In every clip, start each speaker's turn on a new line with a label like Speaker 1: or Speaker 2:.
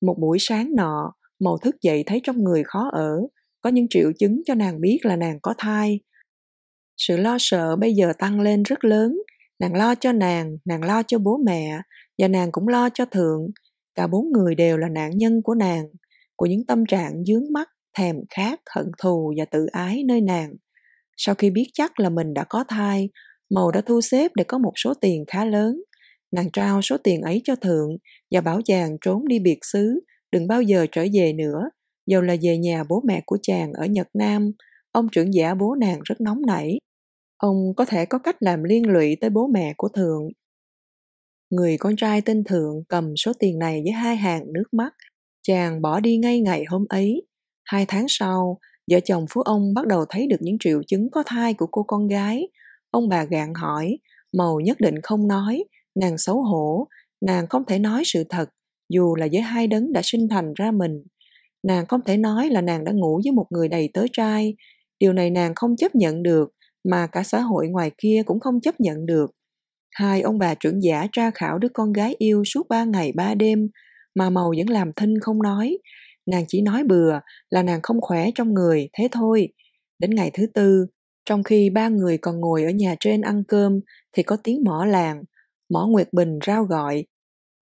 Speaker 1: Một buổi sáng nọ, Màu thức dậy thấy trong người khó ở, có những triệu chứng cho nàng biết là nàng có thai. Sự lo sợ bây giờ tăng lên rất lớn, nàng lo cho nàng, nàng lo cho bố mẹ, và nàng cũng lo cho thượng. Cả bốn người đều là nạn nhân của nàng, của những tâm trạng dướng mắt, thèm khát, hận thù và tự ái nơi nàng. Sau khi biết chắc là mình đã có thai, Màu đã thu xếp để có một số tiền khá lớn. Nàng trao số tiền ấy cho thượng và bảo chàng trốn đi biệt xứ, đừng bao giờ trở về nữa. Dầu là về nhà bố mẹ của chàng ở Nhật Nam, ông trưởng giả bố nàng rất nóng nảy. Ông có thể có cách làm liên lụy tới bố mẹ của Thượng. Người con trai tên Thượng cầm số tiền này với hai hàng nước mắt. Chàng bỏ đi ngay ngày hôm ấy. Hai tháng sau, vợ chồng Phú ông bắt đầu thấy được những triệu chứng có thai của cô con gái. Ông bà gạn hỏi, Màu nhất định không nói, nàng xấu hổ, nàng không thể nói sự thật, dù là với hai đấng đã sinh thành ra mình. Nàng không thể nói là nàng đã ngủ với một người đầy tớ trai. Điều này nàng không chấp nhận được, mà cả xã hội ngoài kia cũng không chấp nhận được. Hai ông bà trưởng giả tra khảo đứa con gái yêu suốt ba ngày ba đêm, mà màu vẫn làm thinh không nói. Nàng chỉ nói bừa là nàng không khỏe trong người, thế thôi. Đến ngày thứ tư, trong khi ba người còn ngồi ở nhà trên ăn cơm, thì có tiếng mỏ làng. Mỏ Nguyệt Bình rao gọi.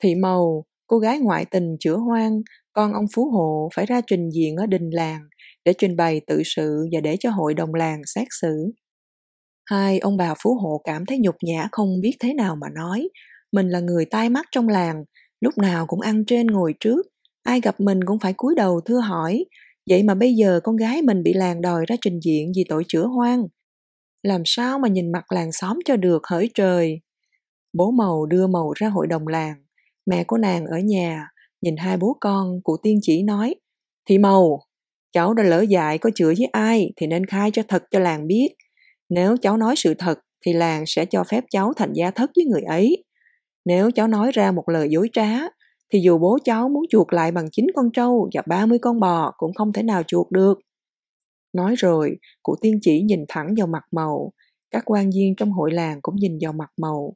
Speaker 1: Thị màu, cô gái ngoại tình chữa hoang, con ông Phú Hộ phải ra trình diện ở đình làng để trình bày tự sự và để cho hội đồng làng xét xử. Hai ông bà Phú Hộ cảm thấy nhục nhã không biết thế nào mà nói. Mình là người tai mắt trong làng, lúc nào cũng ăn trên ngồi trước, ai gặp mình cũng phải cúi đầu thưa hỏi. Vậy mà bây giờ con gái mình bị làng đòi ra trình diện vì tội chữa hoang. Làm sao mà nhìn mặt làng xóm cho được hỡi trời. Bố màu đưa màu ra hội đồng làng, mẹ của nàng ở nhà, nhìn hai bố con, cụ tiên chỉ nói, thì màu, cháu đã lỡ dại có chữa với ai thì nên khai cho thật cho làng biết. Nếu cháu nói sự thật thì làng sẽ cho phép cháu thành gia thất với người ấy. Nếu cháu nói ra một lời dối trá thì dù bố cháu muốn chuộc lại bằng chín con trâu và ba mươi con bò cũng không thể nào chuộc được. Nói rồi, cụ tiên chỉ nhìn thẳng vào mặt màu. Các quan viên trong hội làng cũng nhìn vào mặt màu.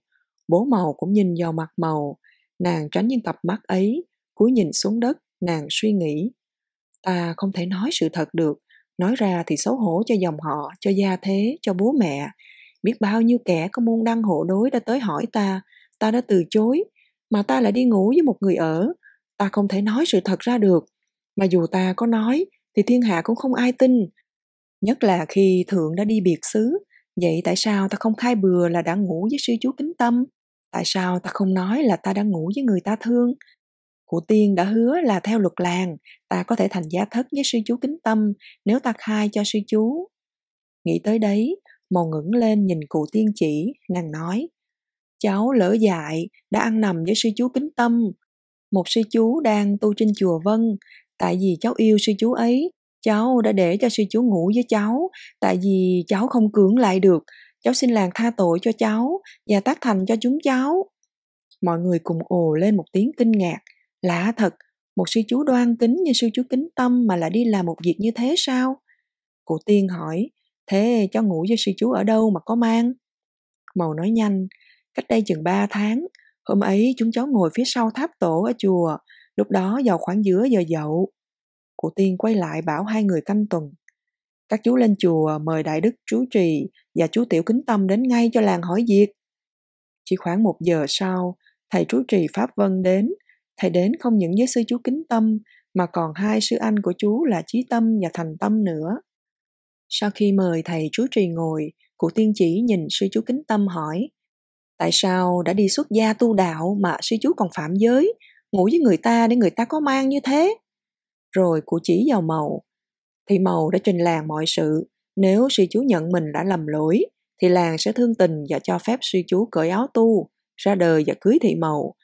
Speaker 1: Bố màu cũng nhìn vào mặt màu. Nàng tránh những cặp mắt ấy, cúi nhìn xuống đất, nàng suy nghĩ. Ta không thể nói sự thật được, nói ra thì xấu hổ cho dòng họ, cho gia thế, cho bố mẹ. Biết bao nhiêu kẻ có môn đăng hộ đối đã tới hỏi ta, ta đã từ chối, mà ta lại đi ngủ với một người ở. Ta không thể nói sự thật ra được, mà dù ta có nói thì thiên hạ cũng không ai tin. Nhất là khi thượng đã đi biệt xứ, vậy tại sao ta không khai bừa là đã ngủ với sư chú kính tâm? Tại sao ta không nói là ta đã ngủ với người ta thương? Cụ tiên đã hứa là theo luật làng, ta có thể thành gia thất với sư chú kính tâm nếu ta khai cho sư chú. Nghĩ tới đấy, màu ngẩng lên nhìn cụ tiên chỉ, nàng nói, cháu lỡ dại, đã ăn nằm với sư chú kính tâm. Một sư chú đang tu trên chùa Vân, tại vì cháu yêu sư chú ấy, cháu đã để cho sư chú ngủ với cháu, tại vì cháu không cưỡng lại được, cháu xin làng tha tội cho cháu và tác thành cho chúng cháu. Mọi người cùng ồ lên một tiếng kinh ngạc, Lạ thật, một sư chú đoan kính như sư chú kính tâm mà lại đi làm một việc như thế sao? Cụ tiên hỏi, thế cháu ngủ với sư chú ở đâu mà có mang? Màu nói nhanh, cách đây chừng ba tháng, hôm ấy chúng cháu ngồi phía sau tháp tổ ở chùa, lúc đó vào khoảng giữa giờ dậu. Cụ tiên quay lại bảo hai người canh tuần. Các chú lên chùa mời đại đức chú trì và chú tiểu kính tâm đến ngay cho làng hỏi việc. Chỉ khoảng một giờ sau, thầy chú trì Pháp Vân đến. Thầy đến không những với sư chú kính tâm mà còn hai sư anh của chú là trí tâm và thành tâm nữa. Sau khi mời thầy chú trì ngồi cụ tiên chỉ nhìn sư chú kính tâm hỏi tại sao đã đi xuất gia tu đạo mà sư chú còn phạm giới? Ngủ với người ta để người ta có mang như thế? Rồi cụ chỉ vào màu thì màu đã trình làng mọi sự nếu sư chú nhận mình đã lầm lỗi thì làng sẽ thương tình và cho phép sư chú cởi áo tu ra đời và cưới thị màu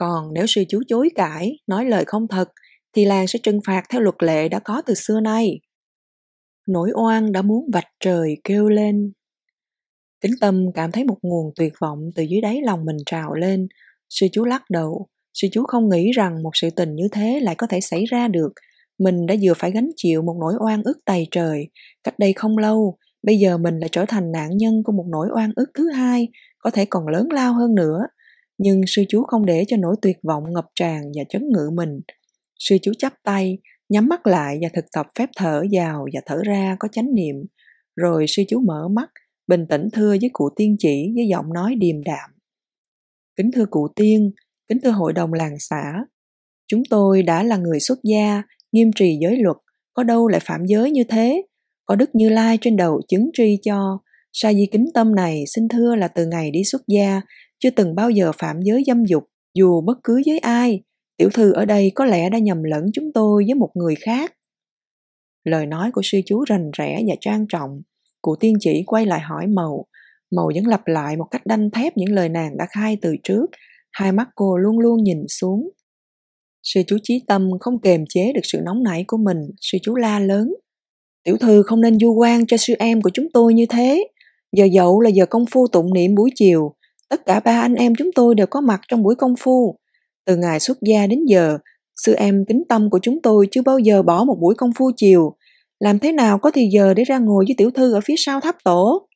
Speaker 1: còn nếu sư chú chối cãi, nói lời không thật, thì làng sẽ trừng phạt theo luật lệ đã có từ xưa nay. Nỗi oan đã muốn vạch trời kêu lên. Tính tâm cảm thấy một nguồn tuyệt vọng từ dưới đáy lòng mình trào lên. Sư chú lắc đầu. Sư chú không nghĩ rằng một sự tình như thế lại có thể xảy ra được. Mình đã vừa phải gánh chịu một nỗi oan ức tày trời. Cách đây không lâu, bây giờ mình lại trở thành nạn nhân của một nỗi oan ức thứ hai, có thể còn lớn lao hơn nữa nhưng sư chú không để cho nỗi tuyệt vọng ngập tràn và chấn ngự mình. Sư chú chắp tay, nhắm mắt lại và thực tập phép thở vào và thở ra có chánh niệm. Rồi sư chú mở mắt, bình tĩnh thưa với cụ tiên chỉ với giọng nói điềm đạm. Kính thưa cụ tiên, kính thưa hội đồng làng xã, chúng tôi đã là người xuất gia, nghiêm trì giới luật, có đâu lại phạm giới như thế, có Đức Như Lai trên đầu chứng tri cho, sa di kính tâm này xin thưa là từ ngày đi xuất gia, chưa từng bao giờ phạm giới dâm dục, dù bất cứ với ai, tiểu thư ở đây có lẽ đã nhầm lẫn chúng tôi với một người khác. Lời nói của sư chú rành rẽ và trang trọng, cụ tiên chỉ quay lại hỏi màu, màu vẫn lặp lại một cách đanh thép những lời nàng đã khai từ trước, hai mắt cô luôn luôn nhìn xuống. Sư chú chí tâm không kềm chế được sự nóng nảy của mình, sư chú la lớn. Tiểu thư không nên du quan cho sư em của chúng tôi như thế. Giờ dậu là giờ công phu tụng niệm buổi chiều. Tất cả ba anh em chúng tôi đều có mặt trong buổi công phu. Từ ngày xuất gia đến giờ, sư em kính tâm của chúng tôi chưa bao giờ bỏ một buổi công phu chiều. Làm thế nào có thì giờ để ra ngồi với tiểu thư ở phía sau tháp tổ?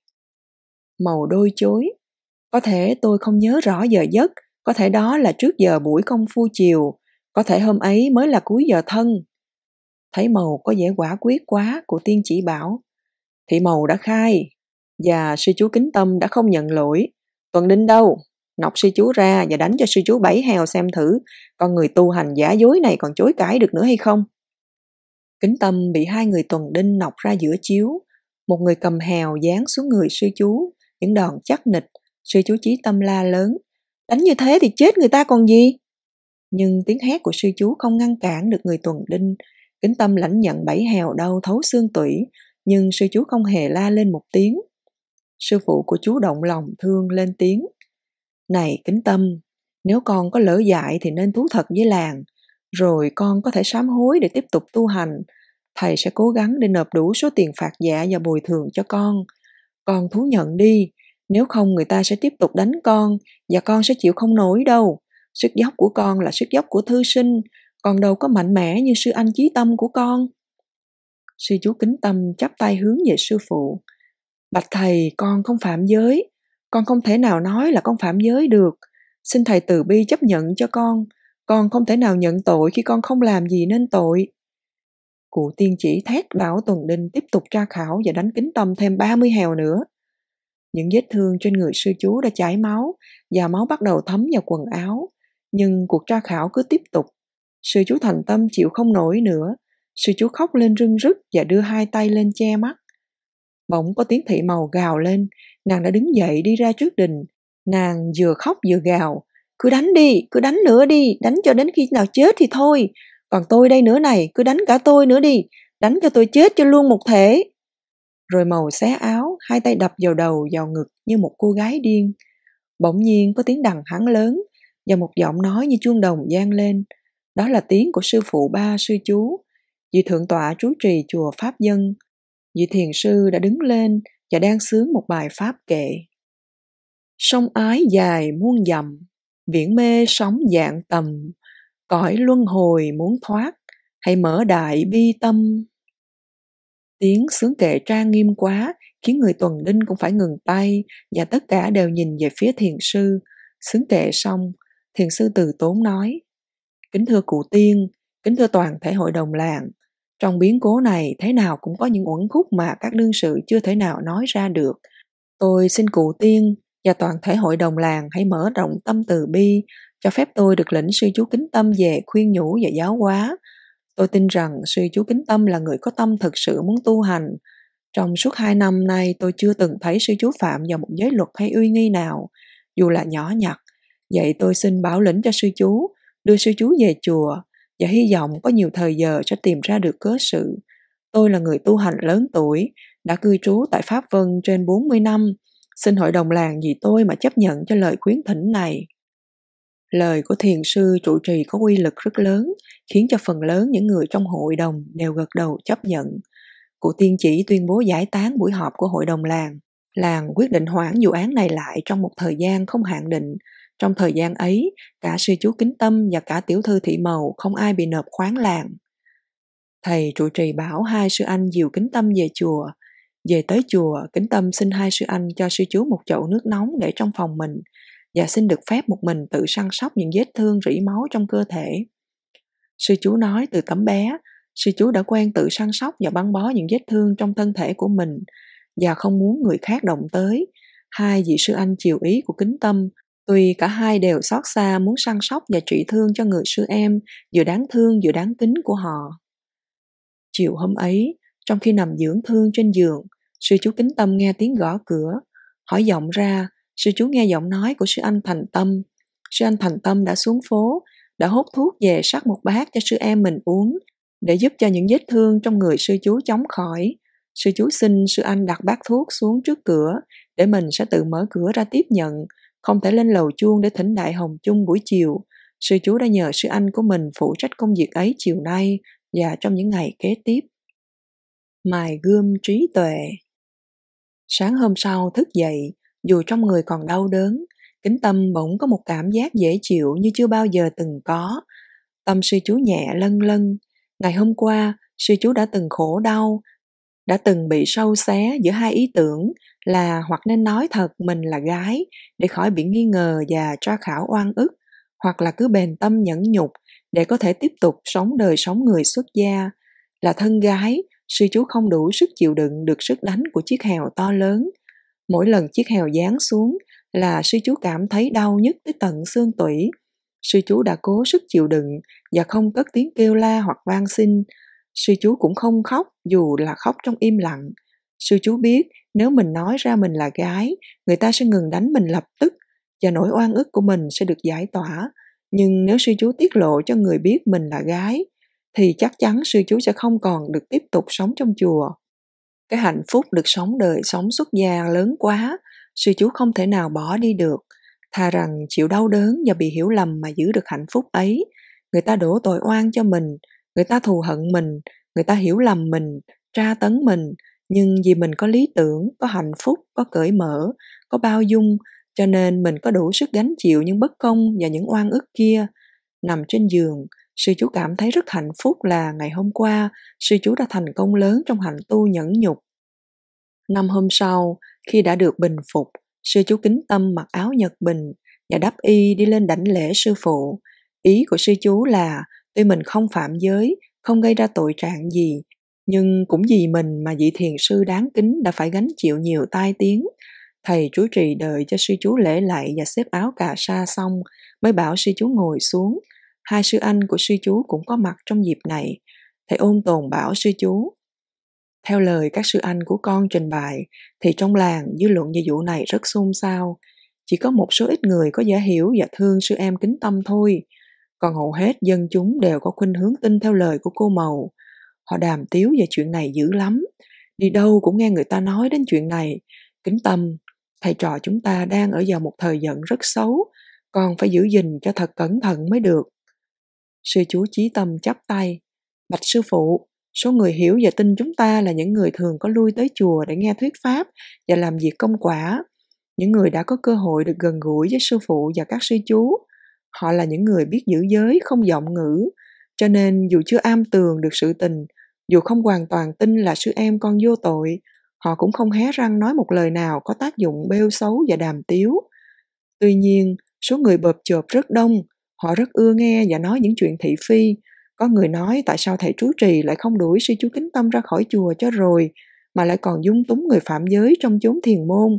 Speaker 1: Màu đôi chối. Có thể tôi không nhớ rõ giờ giấc, có thể đó là trước giờ buổi công phu chiều, có thể hôm ấy mới là cuối giờ thân. Thấy màu có vẻ quả quyết quá, của tiên chỉ bảo. Thị màu đã khai, và sư chú kính tâm đã không nhận lỗi. Tuần đinh đâu? Nọc sư chú ra và đánh cho sư chú bảy heo xem thử con người tu hành giả dối này còn chối cãi được nữa hay không. Kính tâm bị hai người tuần đinh nọc ra giữa chiếu. Một người cầm hèo dán xuống người sư chú, những đòn chắc nịch, sư chú chí tâm la lớn. Đánh như thế thì chết người ta còn gì? Nhưng tiếng hét của sư chú không ngăn cản được người tuần đinh. Kính tâm lãnh nhận bảy hèo đau thấu xương tủy, nhưng sư chú không hề la lên một tiếng. Sư phụ của chú động lòng thương lên tiếng. Này kính tâm, nếu con có lỡ dại thì nên thú thật với làng, rồi con có thể sám hối để tiếp tục tu hành. Thầy sẽ cố gắng để nộp đủ số tiền phạt dạ và bồi thường cho con. Con thú nhận đi, nếu không người ta sẽ tiếp tục đánh con và con sẽ chịu không nổi đâu. Sức dốc của con là sức dốc của thư sinh, còn đâu có mạnh mẽ như sư anh chí tâm của con. Sư chú kính tâm chắp tay hướng về sư phụ. Bạch thầy, con không phạm giới, con không thể nào nói là con phạm giới được. Xin thầy từ bi chấp nhận cho con, con không thể nào nhận tội khi con không làm gì nên tội. Cụ tiên chỉ thét bảo Tuần Đinh tiếp tục tra khảo và đánh kính tâm thêm 30 hèo nữa. Những vết thương trên người sư chú đã chảy máu và máu bắt đầu thấm vào quần áo. Nhưng cuộc tra khảo cứ tiếp tục. Sư chú thành tâm chịu không nổi nữa. Sư chú khóc lên rưng rức và đưa hai tay lên che mắt. Bỗng có tiếng thị màu gào lên, nàng đã đứng dậy đi ra trước đình. Nàng vừa khóc vừa gào, cứ đánh đi, cứ đánh nữa đi, đánh cho đến khi nào chết thì thôi. Còn tôi đây nữa này, cứ đánh cả tôi nữa đi, đánh cho tôi chết cho luôn một thể. Rồi màu xé áo, hai tay đập vào đầu, vào ngực như một cô gái điên. Bỗng nhiên có tiếng đằng hắn lớn và một giọng nói như chuông đồng gian lên. Đó là tiếng của sư phụ ba sư chú, vị thượng tọa trú trì chùa Pháp Dân. Vị thiền sư đã đứng lên và đang sướng một bài pháp kệ. Sông ái dài muôn dặm, biển mê sóng dạng tầm, cõi luân hồi muốn thoát, hãy mở đại bi tâm. Tiếng sướng kệ trang nghiêm quá, khiến người tuần đinh cũng phải ngừng tay và tất cả đều nhìn về phía thiền sư. Sướng kệ xong, thiền sư từ tốn nói, Kính thưa cụ tiên, kính thưa toàn thể hội đồng làng, trong biến cố này thế nào cũng có những uẩn khúc mà các đương sự chưa thể nào nói ra được. Tôi xin cụ tiên và toàn thể hội đồng làng hãy mở rộng tâm từ bi, cho phép tôi được lĩnh sư chú kính tâm về khuyên nhủ và giáo hóa. Tôi tin rằng sư chú kính tâm là người có tâm thực sự muốn tu hành. Trong suốt hai năm nay tôi chưa từng thấy sư chú phạm vào một giới luật hay uy nghi nào, dù là nhỏ nhặt. Vậy tôi xin bảo lĩnh cho sư chú, đưa sư chú về chùa, và hy vọng có nhiều thời giờ sẽ tìm ra được cớ sự. Tôi là người tu hành lớn tuổi, đã cư trú tại Pháp Vân trên 40 năm. Xin hội đồng làng vì tôi mà chấp nhận cho lời khuyến thỉnh này. Lời của thiền sư trụ trì có uy lực rất lớn, khiến cho phần lớn những người trong hội đồng đều gật đầu chấp nhận. Cụ tiên chỉ tuyên bố giải tán buổi họp của hội đồng làng. Làng quyết định hoãn vụ án này lại trong một thời gian không hạn định, trong thời gian ấy, cả sư chú Kính Tâm và cả tiểu thư Thị Màu không ai bị nộp khoáng làng. Thầy trụ trì bảo hai sư anh dìu Kính Tâm về chùa. Về tới chùa, Kính Tâm xin hai sư anh cho sư chú một chậu nước nóng để trong phòng mình và xin được phép một mình tự săn sóc những vết thương rỉ máu trong cơ thể. Sư chú nói từ tấm bé, sư chú đã quen tự săn sóc và băng bó những vết thương trong thân thể của mình và không muốn người khác động tới. Hai vị sư anh chiều ý của kính tâm, tuy cả hai đều xót xa muốn săn sóc và trị thương cho người sư em, vừa đáng thương vừa đáng kính của họ. Chiều hôm ấy, trong khi nằm dưỡng thương trên giường, sư chú kính tâm nghe tiếng gõ cửa, hỏi giọng ra, sư chú nghe giọng nói của sư anh thành tâm. Sư anh thành tâm đã xuống phố, đã hút thuốc về sắc một bát cho sư em mình uống, để giúp cho những vết thương trong người sư chú chóng khỏi. Sư chú xin sư anh đặt bát thuốc xuống trước cửa, để mình sẽ tự mở cửa ra tiếp nhận, không thể lên lầu chuông để thỉnh đại hồng chung buổi chiều. Sư chú đã nhờ sư anh của mình phụ trách công việc ấy chiều nay và trong những ngày kế tiếp. Mài gươm trí tuệ Sáng hôm sau thức dậy, dù trong người còn đau đớn, kính tâm bỗng có một cảm giác dễ chịu như chưa bao giờ từng có. Tâm sư chú nhẹ lân lân. Ngày hôm qua, sư chú đã từng khổ đau, đã từng bị sâu xé giữa hai ý tưởng là hoặc nên nói thật mình là gái để khỏi bị nghi ngờ và tra khảo oan ức, hoặc là cứ bền tâm nhẫn nhục để có thể tiếp tục sống đời sống người xuất gia. Là thân gái, sư chú không đủ sức chịu đựng được sức đánh của chiếc hèo to lớn. Mỗi lần chiếc hèo giáng xuống là sư chú cảm thấy đau nhất tới tận xương tủy. Sư chú đã cố sức chịu đựng và không cất tiếng kêu la hoặc van xin. Sư chú cũng không khóc dù là khóc trong im lặng. Sư chú biết nếu mình nói ra mình là gái, người ta sẽ ngừng đánh mình lập tức và nỗi oan ức của mình sẽ được giải tỏa. Nhưng nếu sư chú tiết lộ cho người biết mình là gái, thì chắc chắn sư chú sẽ không còn được tiếp tục sống trong chùa. Cái hạnh phúc được sống đời sống xuất gia lớn quá, sư chú không thể nào bỏ đi được. Thà rằng chịu đau đớn và bị hiểu lầm mà giữ được hạnh phúc ấy. Người ta đổ tội oan cho mình, người ta thù hận mình, người ta hiểu lầm mình, tra tấn mình, nhưng vì mình có lý tưởng, có hạnh phúc, có cởi mở, có bao dung, cho nên mình có đủ sức gánh chịu những bất công và những oan ức kia. Nằm trên giường, sư chú cảm thấy rất hạnh phúc là ngày hôm qua sư chú đã thành công lớn trong hành tu nhẫn nhục năm hôm sau khi đã được bình phục sư chú kính tâm mặc áo nhật bình và đắp y đi lên đảnh lễ sư phụ ý của sư chú là tuy mình không phạm giới không gây ra tội trạng gì nhưng cũng vì mình mà vị thiền sư đáng kính đã phải gánh chịu nhiều tai tiếng thầy chú trì đợi cho sư chú lễ lại và xếp áo cà sa xong mới bảo sư chú ngồi xuống hai sư anh của sư chú cũng có mặt trong dịp này. Thầy ôn tồn bảo sư chú. Theo lời các sư anh của con trình bày, thì trong làng dư luận về vụ này rất xôn xao. Chỉ có một số ít người có giả hiểu và thương sư em kính tâm thôi. Còn hầu hết dân chúng đều có khuynh hướng tin theo lời của cô Màu. Họ đàm tiếu về chuyện này dữ lắm. Đi đâu cũng nghe người ta nói đến chuyện này. Kính tâm, thầy trò chúng ta đang ở vào một thời giận rất xấu, còn phải giữ gìn cho thật cẩn thận mới được. Sư chú chí tâm chắp tay. Bạch sư phụ, số người hiểu và tin chúng ta là những người thường có lui tới chùa để nghe thuyết pháp và làm việc công quả. Những người đã có cơ hội được gần gũi với sư phụ và các sư chú. Họ là những người biết giữ giới, không giọng ngữ. Cho nên dù chưa am tường được sự tình, dù không hoàn toàn tin là sư em con vô tội, họ cũng không hé răng nói một lời nào có tác dụng bêu xấu và đàm tiếu. Tuy nhiên, số người bợp chộp rất đông, Họ rất ưa nghe và nói những chuyện thị phi. Có người nói tại sao thầy trú trì lại không đuổi sư chú kính tâm ra khỏi chùa cho rồi, mà lại còn dung túng người phạm giới trong chốn thiền môn.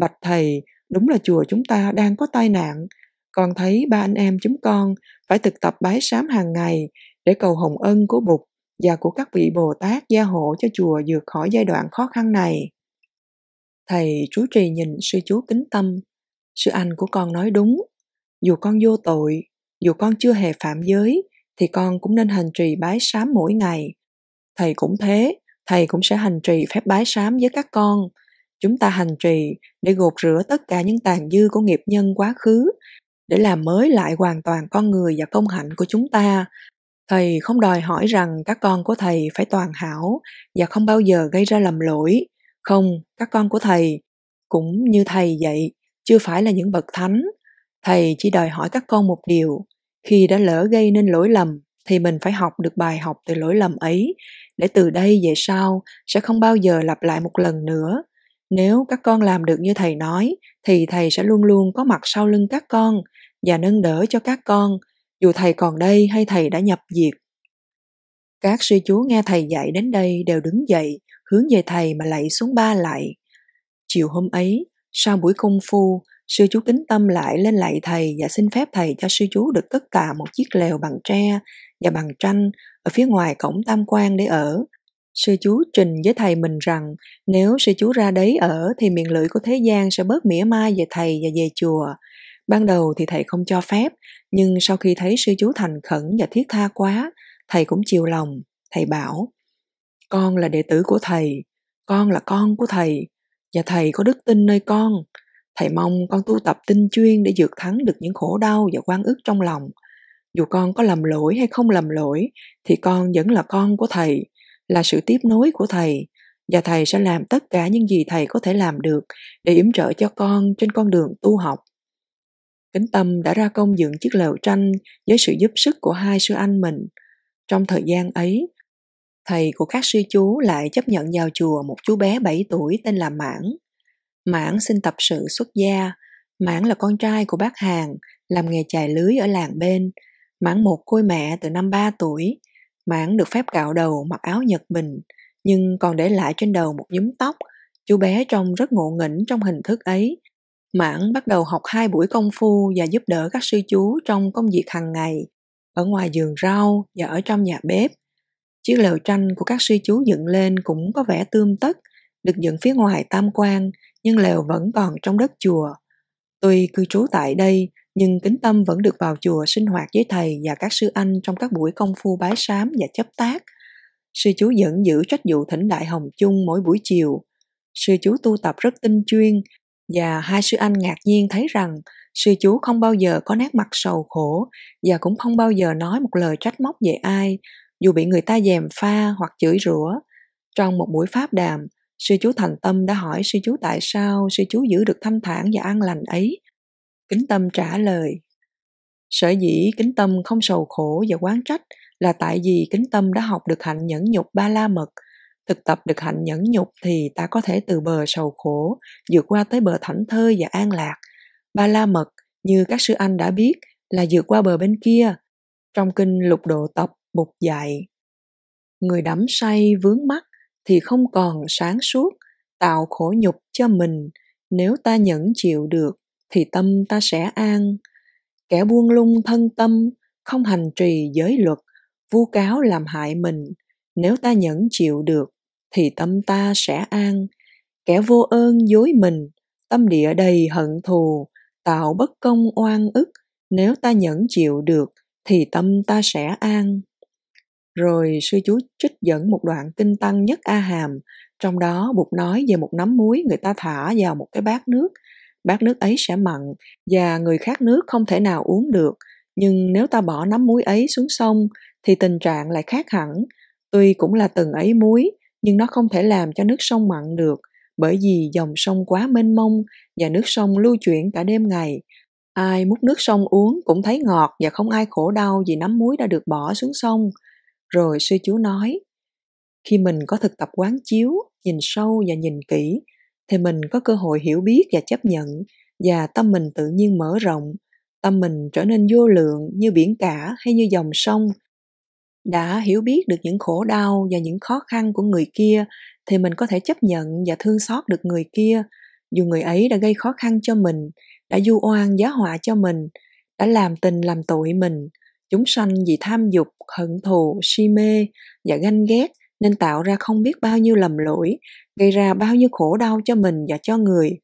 Speaker 1: Bạch thầy, đúng là chùa chúng ta đang có tai nạn. Con thấy ba anh em chúng con phải thực tập bái sám hàng ngày để cầu hồng ân của Bụt và của các vị Bồ Tát gia hộ cho chùa vượt khỏi giai đoạn khó khăn này. Thầy chú trì nhìn sư chú kính tâm. Sư anh của con nói đúng. Dù con vô tội, dù con chưa hề phạm giới thì con cũng nên hành trì bái sám mỗi ngày thầy cũng thế thầy cũng sẽ hành trì phép bái sám với các con chúng ta hành trì để gột rửa tất cả những tàn dư của nghiệp nhân quá khứ để làm mới lại hoàn toàn con người và công hạnh của chúng ta thầy không đòi hỏi rằng các con của thầy phải toàn hảo và không bao giờ gây ra lầm lỗi. Không, các con của thầy cũng như thầy vậy chưa phải là những bậc thánh. Thầy chỉ đòi hỏi các con một điều, khi đã lỡ gây nên lỗi lầm thì mình phải học được bài học từ lỗi lầm ấy, để từ đây về sau sẽ không bao giờ lặp lại một lần nữa. Nếu các con làm được như thầy nói thì thầy sẽ luôn luôn có mặt sau lưng các con và nâng đỡ cho các con dù thầy còn đây hay thầy đã nhập diệt. Các sư chú nghe thầy dạy đến đây đều đứng dậy, hướng về thầy mà lạy xuống ba lạy. Chiều hôm ấy, sau buổi công phu, sư chú kính tâm lại lên lạy thầy và xin phép thầy cho sư chú được tất cả một chiếc lều bằng tre và bằng tranh ở phía ngoài cổng tam quan để ở. Sư chú trình với thầy mình rằng nếu sư chú ra đấy ở thì miệng lưỡi của thế gian sẽ bớt mỉa mai về thầy và về chùa. Ban đầu thì thầy không cho phép, nhưng sau khi thấy sư chú thành khẩn và thiết tha quá, thầy cũng chiều lòng. Thầy bảo, con là đệ tử của thầy, con là con của thầy, và thầy có đức tin nơi con. Thầy mong con tu tập tinh chuyên để vượt thắng được những khổ đau và quan ức trong lòng. Dù con có lầm lỗi hay không lầm lỗi, thì con vẫn là con của thầy, là sự tiếp nối của thầy, và thầy sẽ làm tất cả những gì thầy có thể làm được để yểm trợ cho con trên con đường tu học. Kính Tâm đã ra công dựng chiếc lều tranh với sự giúp sức của hai sư anh mình. Trong thời gian ấy, thầy của các sư chú lại chấp nhận vào chùa một chú bé 7 tuổi tên là Mãn. Mãn xin tập sự xuất gia. Mãn là con trai của bác Hàng, làm nghề chài lưới ở làng bên. Mãn một côi mẹ từ năm 3 tuổi. Mãn được phép cạo đầu mặc áo Nhật Bình, nhưng còn để lại trên đầu một nhúm tóc. Chú bé trông rất ngộ nghĩnh trong hình thức ấy. Mãn bắt đầu học hai buổi công phu và giúp đỡ các sư chú trong công việc hàng ngày, ở ngoài vườn rau và ở trong nhà bếp. Chiếc lều tranh của các sư chú dựng lên cũng có vẻ tươm tất, được dựng phía ngoài tam quan, nhưng lều vẫn còn trong đất chùa. Tuy cư trú tại đây, nhưng kính tâm vẫn được vào chùa sinh hoạt với thầy và các sư anh trong các buổi công phu bái sám và chấp tác. Sư chú vẫn giữ trách vụ thỉnh đại hồng chung mỗi buổi chiều. Sư chú tu tập rất tinh chuyên và hai sư anh ngạc nhiên thấy rằng sư chú không bao giờ có nét mặt sầu khổ và cũng không bao giờ nói một lời trách móc về ai, dù bị người ta dèm pha hoặc chửi rủa. Trong một buổi pháp đàm, sư chú thành tâm đã hỏi sư chú tại sao sư chú giữ được thanh thản và an lành ấy. Kính tâm trả lời, sở dĩ kính tâm không sầu khổ và quán trách là tại vì kính tâm đã học được hạnh nhẫn nhục ba la mật thực tập được hạnh nhẫn nhục thì ta có thể từ bờ sầu khổ, vượt qua tới bờ thảnh thơi và an lạc. Ba la mật, như các sư anh đã biết, là vượt qua bờ bên kia, trong kinh lục độ tập bục dạy. Người đắm say vướng mắt thì không còn sáng suốt, tạo khổ nhục cho mình. Nếu ta nhẫn chịu được thì tâm ta sẽ an. Kẻ buông lung thân tâm, không hành trì giới luật, vu cáo làm hại mình. Nếu ta nhẫn chịu được thì tâm ta sẽ an. Kẻ vô ơn dối mình, tâm địa đầy hận thù, tạo bất công oan ức. Nếu ta nhẫn chịu được, thì tâm ta sẽ an. Rồi sư chú trích dẫn một đoạn kinh tăng nhất a hàm. Trong đó bụt nói về một nắm muối người ta thả vào một cái bát nước. Bát nước ấy sẽ mặn và người khác nước không thể nào uống được. Nhưng nếu ta bỏ nắm muối ấy xuống sông, thì tình trạng lại khác hẳn. Tuy cũng là từng ấy muối nhưng nó không thể làm cho nước sông mặn được bởi vì dòng sông quá mênh mông và nước sông lưu chuyển cả đêm ngày. Ai múc nước sông uống cũng thấy ngọt và không ai khổ đau vì nắm muối đã được bỏ xuống sông. Rồi sư chú nói, khi mình có thực tập quán chiếu, nhìn sâu và nhìn kỹ, thì mình có cơ hội hiểu biết và chấp nhận và tâm mình tự nhiên mở rộng, tâm mình trở nên vô lượng như biển cả hay như dòng sông đã hiểu biết được những khổ đau và những khó khăn của người kia, thì mình có thể chấp nhận và thương xót được người kia. Dù người ấy đã gây khó khăn cho mình, đã du oan giá họa cho mình, đã làm tình làm tội mình, chúng sanh vì tham dục, hận thù, si mê và ganh ghét nên tạo ra không biết bao nhiêu lầm lỗi, gây ra bao nhiêu khổ đau cho mình và cho người.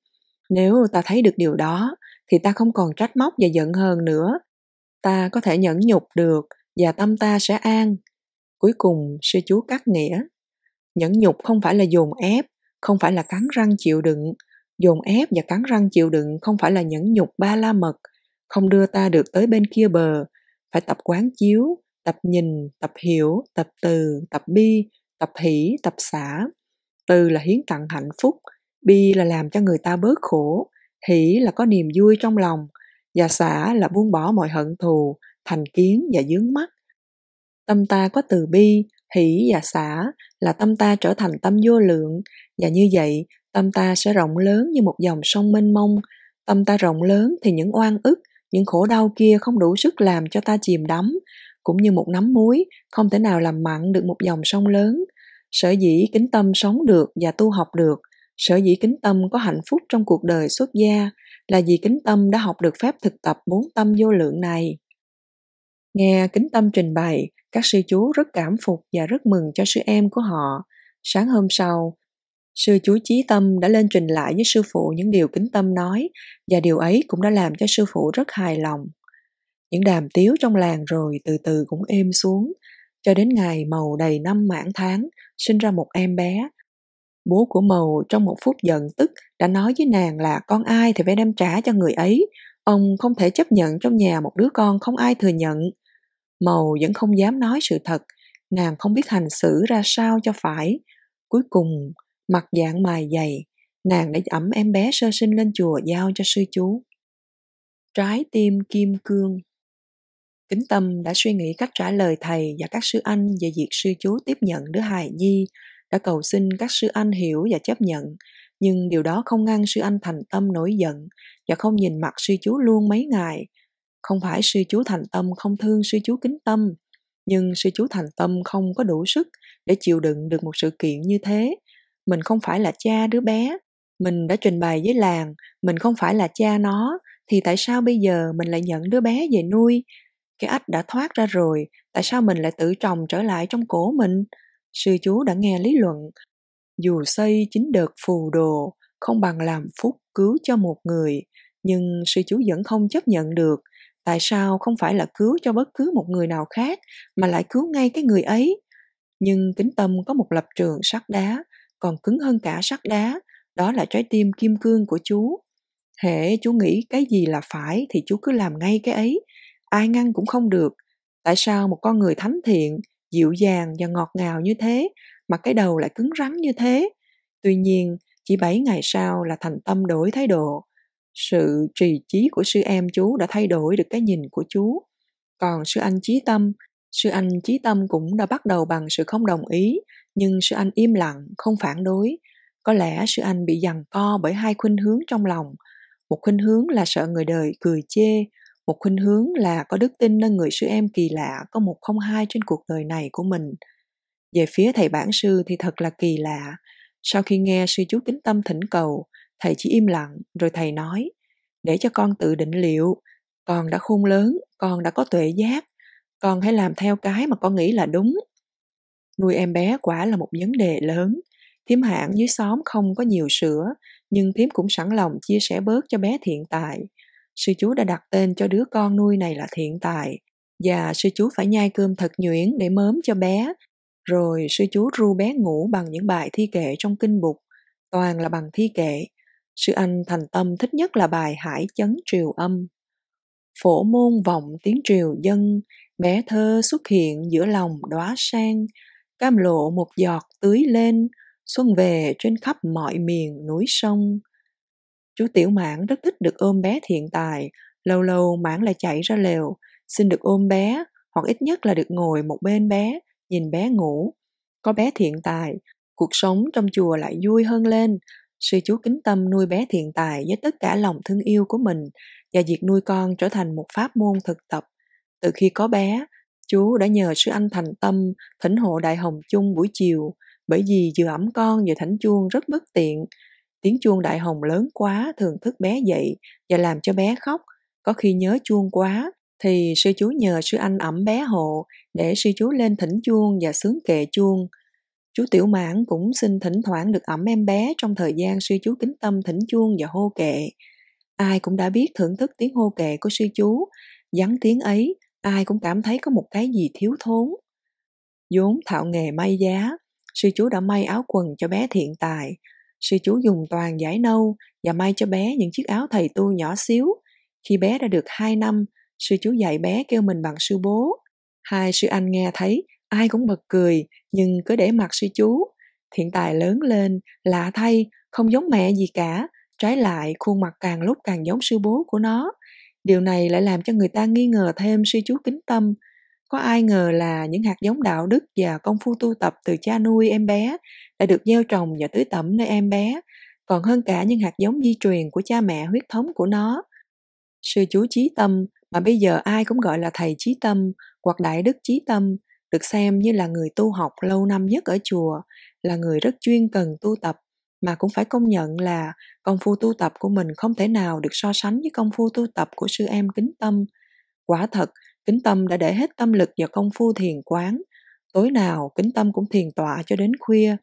Speaker 1: Nếu ta thấy được điều đó, thì ta không còn trách móc và giận hờn nữa. Ta có thể nhẫn nhục được và tâm ta sẽ an. Cuối cùng, sư chú cắt nghĩa. Nhẫn nhục không phải là dồn ép, không phải là cắn răng chịu đựng. Dồn ép và cắn răng chịu đựng không phải là nhẫn nhục ba la mật, không đưa ta được tới bên kia bờ. Phải tập quán chiếu, tập nhìn, tập hiểu, tập từ, tập bi, tập hỷ, tập xả. Từ là hiến tặng hạnh phúc, bi là làm cho người ta bớt khổ, hỷ là có niềm vui trong lòng, và xả là buông bỏ mọi hận thù, thành kiến và dướng mắt. Tâm ta có từ bi, hỷ và xả là tâm ta trở thành tâm vô lượng và như vậy tâm ta sẽ rộng lớn như một dòng sông mênh mông. Tâm ta rộng lớn thì những oan ức, những khổ đau kia không đủ sức làm cho ta chìm đắm, cũng như một nắm muối không thể nào làm mặn được một dòng sông lớn. Sở dĩ kính tâm sống được và tu học được, sở dĩ kính tâm có hạnh phúc trong cuộc đời xuất gia là vì kính tâm đã học được phép thực tập bốn tâm vô lượng này. Nghe kính tâm trình bày, các sư chú rất cảm phục và rất mừng cho sư em của họ. Sáng hôm sau, sư chú Chí Tâm đã lên trình lại với sư phụ những điều kính tâm nói và điều ấy cũng đã làm cho sư phụ rất hài lòng. Những đàm tiếu trong làng rồi từ từ cũng êm xuống, cho đến ngày màu đầy năm mãn tháng, sinh ra một em bé. Bố của màu trong một phút giận tức đã nói với nàng là con ai thì phải đem trả cho người ấy. Ông không thể chấp nhận trong nhà một đứa con không ai thừa nhận. Màu vẫn không dám nói sự thật, nàng không biết hành xử ra sao cho phải. Cuối cùng, mặt dạng mài dày, nàng đã ẩm em bé sơ sinh lên chùa giao cho sư chú. Trái tim kim cương Kính Tâm đã suy nghĩ cách trả lời thầy và các sư anh về việc sư chú tiếp nhận đứa hài nhi, đã cầu xin các sư anh hiểu và chấp nhận, nhưng điều đó không ngăn sư anh thành tâm nổi giận và không nhìn mặt sư chú luôn mấy ngày. Không phải sư chú thành tâm không thương sư chú kính tâm, nhưng sư chú thành tâm không có đủ sức để chịu đựng được một sự kiện như thế. Mình không phải là cha đứa bé, mình đã trình bày với làng, mình không phải là cha nó, thì tại sao bây giờ mình lại nhận đứa bé về nuôi cái ách đã thoát ra rồi, tại sao mình lại tự trồng trở lại trong cổ mình? Sư chú đã nghe lý luận. Dù xây chính đợt phù đồ, không bằng làm phúc cứu cho một người, nhưng sư chú vẫn không chấp nhận được. Tại sao không phải là cứu cho bất cứ một người nào khác, mà lại cứu ngay cái người ấy? Nhưng kính tâm có một lập trường sắt đá, còn cứng hơn cả sắt đá, đó là trái tim kim cương của chú. Hệ chú nghĩ cái gì là phải thì chú cứ làm ngay cái ấy, ai ngăn cũng không được tại sao một con người thánh thiện dịu dàng và ngọt ngào như thế mà cái đầu lại cứng rắn như thế tuy nhiên chỉ bảy ngày sau là thành tâm đổi thái độ sự trì trí của sư em chú đã thay đổi được cái nhìn của chú. Còn sư anh trí tâm, sư anh trí tâm cũng đã bắt đầu bằng sự không đồng ý, nhưng sư anh im lặng, không phản đối. Có lẽ sư anh bị giằng co bởi hai khuynh hướng trong lòng. Một khuynh hướng là sợ người đời cười chê, một khuynh hướng là có đức tin nơi người sư em kỳ lạ có một không hai trên cuộc đời này của mình. Về phía thầy bản sư thì thật là kỳ lạ. Sau khi nghe sư chú kính tâm thỉnh cầu thầy chỉ im lặng, rồi thầy nói, để cho con tự định liệu, con đã khôn lớn, con đã có tuệ giác, con hãy làm theo cái mà con nghĩ là đúng. Nuôi em bé quả là một vấn đề lớn, thím hạn dưới xóm không có nhiều sữa, nhưng thím cũng sẵn lòng chia sẻ bớt cho bé thiện tài. Sư chú đã đặt tên cho đứa con nuôi này là thiện tài, và sư chú phải nhai cơm thật nhuyễn để mớm cho bé. Rồi sư chú ru bé ngủ bằng những bài thi kệ trong kinh bục, toàn là bằng thi kệ sư anh thành tâm thích nhất là bài hải chấn triều âm phổ môn vọng tiếng triều dân bé thơ xuất hiện giữa lòng đóa sang cam lộ một giọt tưới lên xuân về trên khắp mọi miền núi sông Chú Tiểu Mãn rất thích được ôm bé thiện tài, lâu lâu Mãn lại chạy ra lều, xin được ôm bé, hoặc ít nhất là được ngồi một bên bé, nhìn bé ngủ. Có bé thiện tài, cuộc sống trong chùa lại vui hơn lên. Sư chú kính tâm nuôi bé thiện tài với tất cả lòng thương yêu của mình và việc nuôi con trở thành một pháp môn thực tập. Từ khi có bé, chú đã nhờ sư anh thành tâm thỉnh hộ đại hồng chung buổi chiều bởi vì vừa ẩm con vừa thảnh chuông rất bất tiện Tiếng chuông đại hồng lớn quá thường thức bé dậy và làm cho bé khóc. Có khi nhớ chuông quá thì sư chú nhờ sư anh ẩm bé hộ để sư chú lên thỉnh chuông và sướng kệ chuông. Chú Tiểu Mãn cũng xin thỉnh thoảng được ẩm em bé trong thời gian sư chú kính tâm thỉnh chuông và hô kệ. Ai cũng đã biết thưởng thức tiếng hô kệ của sư chú, vắng tiếng ấy, ai cũng cảm thấy có một cái gì thiếu thốn. vốn thạo nghề may giá, sư chú đã may áo quần cho bé thiện tài, sư chú dùng toàn giải nâu và may cho bé những chiếc áo thầy tu nhỏ xíu. Khi bé đã được 2 năm, sư chú dạy bé kêu mình bằng sư bố. Hai sư anh nghe thấy, ai cũng bật cười, nhưng cứ để mặt sư chú. Thiện tài lớn lên, lạ thay, không giống mẹ gì cả, trái lại khuôn mặt càng lúc càng giống sư bố của nó. Điều này lại làm cho người ta nghi ngờ thêm sư chú kính tâm, có ai ngờ là những hạt giống đạo đức và công phu tu tập từ cha nuôi em bé đã được gieo trồng và tưới tẩm nơi em bé, còn hơn cả những hạt giống di truyền của cha mẹ huyết thống của nó. Sư chú Chí Tâm mà bây giờ ai cũng gọi là thầy Chí Tâm hoặc Đại Đức Chí Tâm được xem như là người tu học lâu năm nhất ở chùa, là người rất chuyên cần tu tập mà cũng phải công nhận là công phu tu tập của mình không thể nào được so sánh với công phu tu tập của sư em kính tâm. Quả thật, kính tâm đã để hết tâm lực vào công phu thiền quán. Tối nào kính tâm cũng thiền tọa cho đến khuya.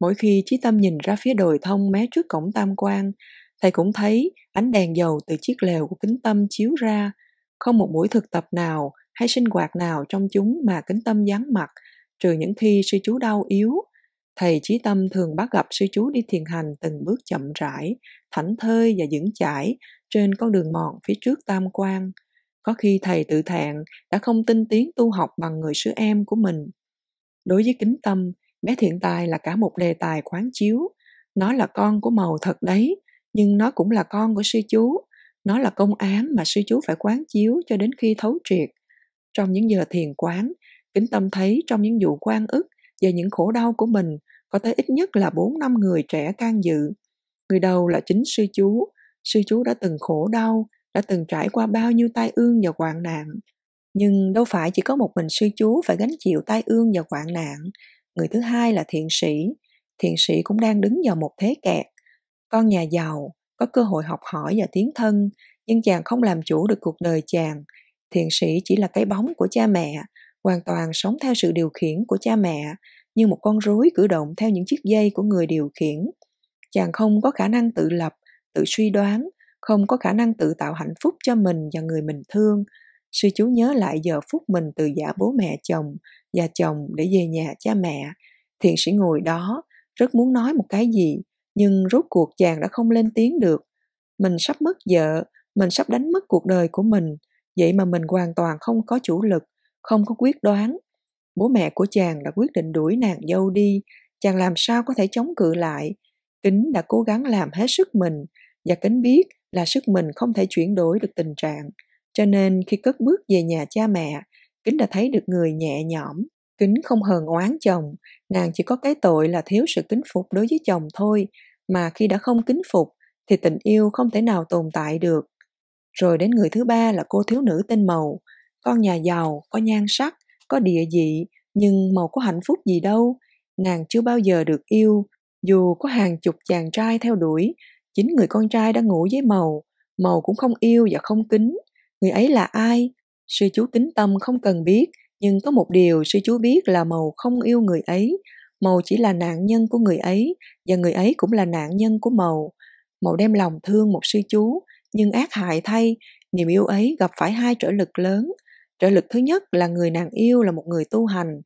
Speaker 1: Mỗi khi trí tâm nhìn ra phía đồi thông mé trước cổng tam quan, thầy cũng thấy ánh đèn dầu từ chiếc lều của kính tâm chiếu ra. Không một buổi thực tập nào hay sinh hoạt nào trong chúng mà kính tâm dán mặt, trừ những khi sư chú đau yếu, Thầy Chí Tâm thường bắt gặp sư chú đi thiền hành từng bước chậm rãi, thảnh thơi và vững chãi trên con đường mòn phía trước tam quan. Có khi thầy tự thẹn đã không tinh tiến tu học bằng người sư em của mình. Đối với kính tâm, bé thiện tài là cả một đề tài quán chiếu. Nó là con của màu thật đấy, nhưng nó cũng là con của sư chú. Nó là công án mà sư chú phải quán chiếu cho đến khi thấu triệt. Trong những giờ thiền quán, kính tâm thấy trong những vụ quan ức về những khổ đau của mình có tới ít nhất là bốn năm người trẻ can dự. Người đầu là chính sư chú. Sư chú đã từng khổ đau, đã từng trải qua bao nhiêu tai ương và hoạn nạn. Nhưng đâu phải chỉ có một mình sư chú phải gánh chịu tai ương và hoạn nạn. Người thứ hai là thiện sĩ. Thiện sĩ cũng đang đứng vào một thế kẹt. Con nhà giàu, có cơ hội học hỏi và tiến thân, nhưng chàng không làm chủ được cuộc đời chàng. Thiện sĩ chỉ là cái bóng của cha mẹ, hoàn toàn sống theo sự điều khiển của cha mẹ, như một con rối cử động theo những chiếc dây của người điều khiển. Chàng không có khả năng tự lập, tự suy đoán, không có khả năng tự tạo hạnh phúc cho mình và người mình thương. Sư chú nhớ lại giờ phút mình từ giả bố mẹ chồng và chồng để về nhà cha mẹ. Thiện sĩ ngồi đó, rất muốn nói một cái gì, nhưng rốt cuộc chàng đã không lên tiếng được. Mình sắp mất vợ, mình sắp đánh mất cuộc đời của mình, vậy mà mình hoàn toàn không có chủ lực, không có quyết đoán, Bố mẹ của chàng đã quyết định đuổi nàng dâu đi, chàng làm sao có thể chống cự lại. Kính đã cố gắng làm hết sức mình, và Kính biết là sức mình không thể chuyển đổi được tình trạng. Cho nên khi cất bước về nhà cha mẹ, Kính đã thấy được người nhẹ nhõm. Kính không hờn oán chồng, nàng chỉ có cái tội là thiếu sự kính phục đối với chồng thôi, mà khi đã không kính phục thì tình yêu không thể nào tồn tại được. Rồi đến người thứ ba là cô thiếu nữ tên Màu, con nhà giàu, có nhan sắc, có địa vị, nhưng màu có hạnh phúc gì đâu. Nàng chưa bao giờ được yêu, dù có hàng chục chàng trai theo đuổi, chính người con trai đã ngủ với màu, màu cũng không yêu và không kính. Người ấy là ai? Sư chú kính tâm không cần biết, nhưng có một điều sư chú biết là màu không yêu người ấy. Màu chỉ là nạn nhân của người ấy, và người ấy cũng là nạn nhân của màu. Màu đem lòng thương một sư chú, nhưng ác hại thay, niềm yêu ấy gặp phải hai trở lực lớn – trở lực thứ nhất là người nàng yêu là một người tu hành.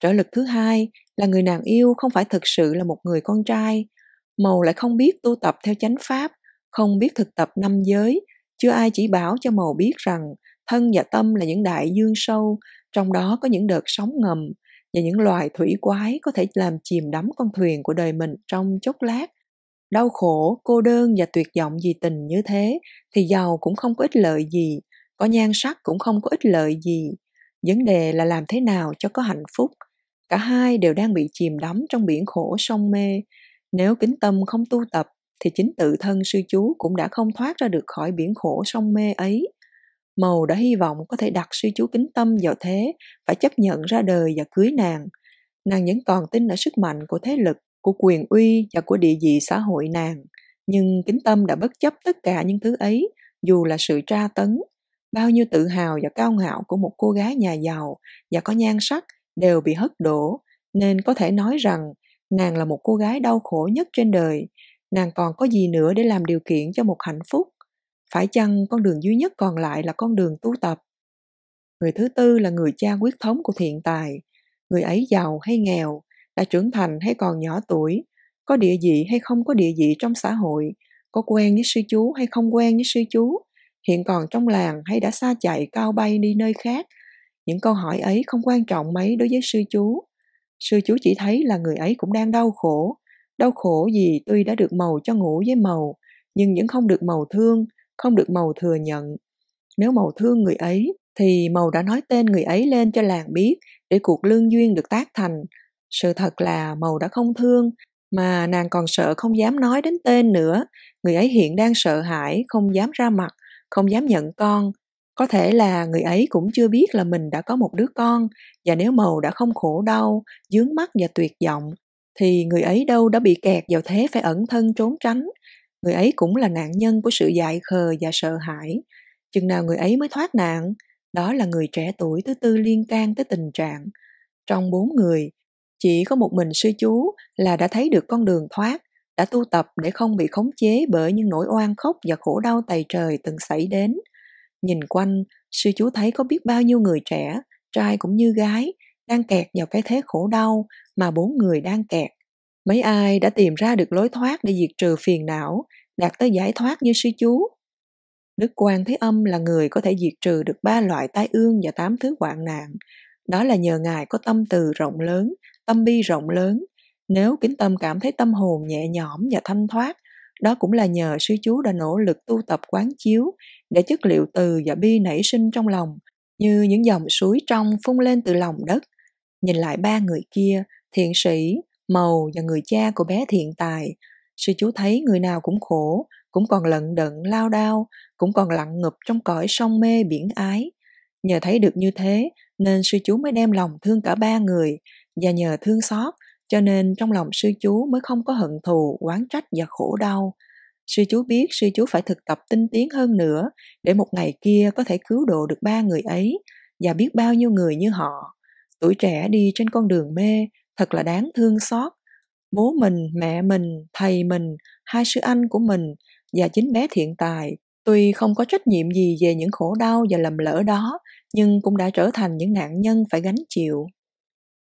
Speaker 1: trở lực thứ hai là người nàng yêu không phải thực sự là một người con trai. Màu lại không biết tu tập theo chánh pháp, không biết thực tập năm giới. Chưa ai chỉ bảo cho Màu biết rằng thân và tâm là những đại dương sâu, trong đó có những đợt sóng ngầm và những loài thủy quái có thể làm chìm đắm con thuyền của đời mình trong chốc lát. Đau khổ, cô đơn và tuyệt vọng vì tình như thế thì giàu cũng không có ích lợi gì có nhan sắc cũng không có ích lợi gì. Vấn đề là làm thế nào cho có hạnh phúc? Cả hai đều đang bị chìm đắm trong biển khổ sông mê. Nếu kính tâm không tu tập thì chính tự thân sư chú cũng đã không thoát ra được khỏi biển khổ sông mê ấy. Màu đã hy vọng có thể đặt sư chú kính tâm vào thế phải chấp nhận ra đời và cưới nàng. Nàng vẫn còn tin ở sức mạnh của thế lực của quyền uy và của địa vị xã hội nàng, nhưng kính tâm đã bất chấp tất cả những thứ ấy, dù là sự tra tấn. Bao nhiêu tự hào và cao ngạo của một cô gái nhà giàu và có nhan sắc đều bị hất đổ, nên có thể nói rằng nàng là một cô gái đau khổ nhất trên đời. Nàng còn có gì nữa để làm điều kiện cho một hạnh phúc? Phải chăng con đường duy nhất còn lại là con đường tu tập? Người thứ tư là người cha quyết thống của thiện tài. Người ấy giàu hay nghèo đã trưởng thành hay còn nhỏ tuổi, có địa vị hay không có địa vị trong xã hội, có quen với sư chú hay không quen với sư chú, hiện còn trong làng hay đã xa chạy, cao bay đi nơi khác. Những câu hỏi ấy không quan trọng mấy đối với sư chú. Sư chú chỉ thấy là người ấy cũng đang đau khổ. Đau khổ gì tuy đã được màu cho ngủ với màu nhưng vẫn không được màu thương, không được màu thừa nhận. Nếu màu thương người ấy, thì màu đã nói tên người ấy lên cho làng biết để cuộc lương duyên được tác thành sự thật là màu đã không thương, mà nàng còn sợ không dám nói đến tên nữa. Người ấy hiện đang sợ hãi, không dám ra mặt, không dám nhận con. Có thể là người ấy cũng chưa biết là mình đã có một đứa con, và nếu màu đã không khổ đau, dướng mắt và tuyệt vọng, thì người ấy đâu đã bị kẹt vào thế phải ẩn thân trốn tránh. Người ấy cũng là nạn nhân của sự dại khờ và sợ hãi. Chừng nào người ấy mới thoát nạn, đó là người trẻ tuổi thứ tư liên can tới tình trạng. Trong bốn người chỉ có một mình sư chú là đã thấy được con đường thoát, đã tu tập để không bị khống chế bởi những nỗi oan khóc và khổ đau tày trời từng xảy đến. Nhìn quanh, sư chú thấy có biết bao nhiêu người trẻ, trai cũng như gái, đang kẹt vào cái thế khổ đau mà bốn người đang kẹt. Mấy ai đã tìm ra được lối thoát để diệt trừ phiền não, đạt tới giải thoát như sư chú? Đức quan thế âm là người có thể diệt trừ được ba loại tai ương và tám thứ hoạn nạn. Đó là nhờ ngài có tâm từ rộng lớn tâm bi rộng lớn. Nếu kính tâm cảm thấy tâm hồn nhẹ nhõm và thanh thoát, đó cũng là nhờ sư chú đã nỗ lực tu tập quán chiếu để chất liệu từ và bi nảy sinh trong lòng, như những dòng suối trong phun lên từ lòng đất. Nhìn lại ba người kia, thiện sĩ, màu và người cha của bé thiện tài, sư chú thấy người nào cũng khổ, cũng còn lận đận, lao đao, cũng còn lặng ngụp trong cõi sông mê biển ái. Nhờ thấy được như thế, nên sư chú mới đem lòng thương cả ba người và nhờ thương xót, cho nên trong lòng sư chú mới không có hận thù, oán trách và khổ đau. Sư chú biết sư chú phải thực tập tinh tiến hơn nữa để một ngày kia có thể cứu độ được ba người ấy và biết bao nhiêu người như họ. Tuổi trẻ đi trên con đường mê thật là đáng thương xót. Bố mình, mẹ mình, thầy mình, hai sư anh của mình và chính bé thiện tài, tuy không có trách nhiệm gì về những khổ đau và lầm lỡ đó, nhưng cũng đã trở thành những nạn nhân phải gánh chịu.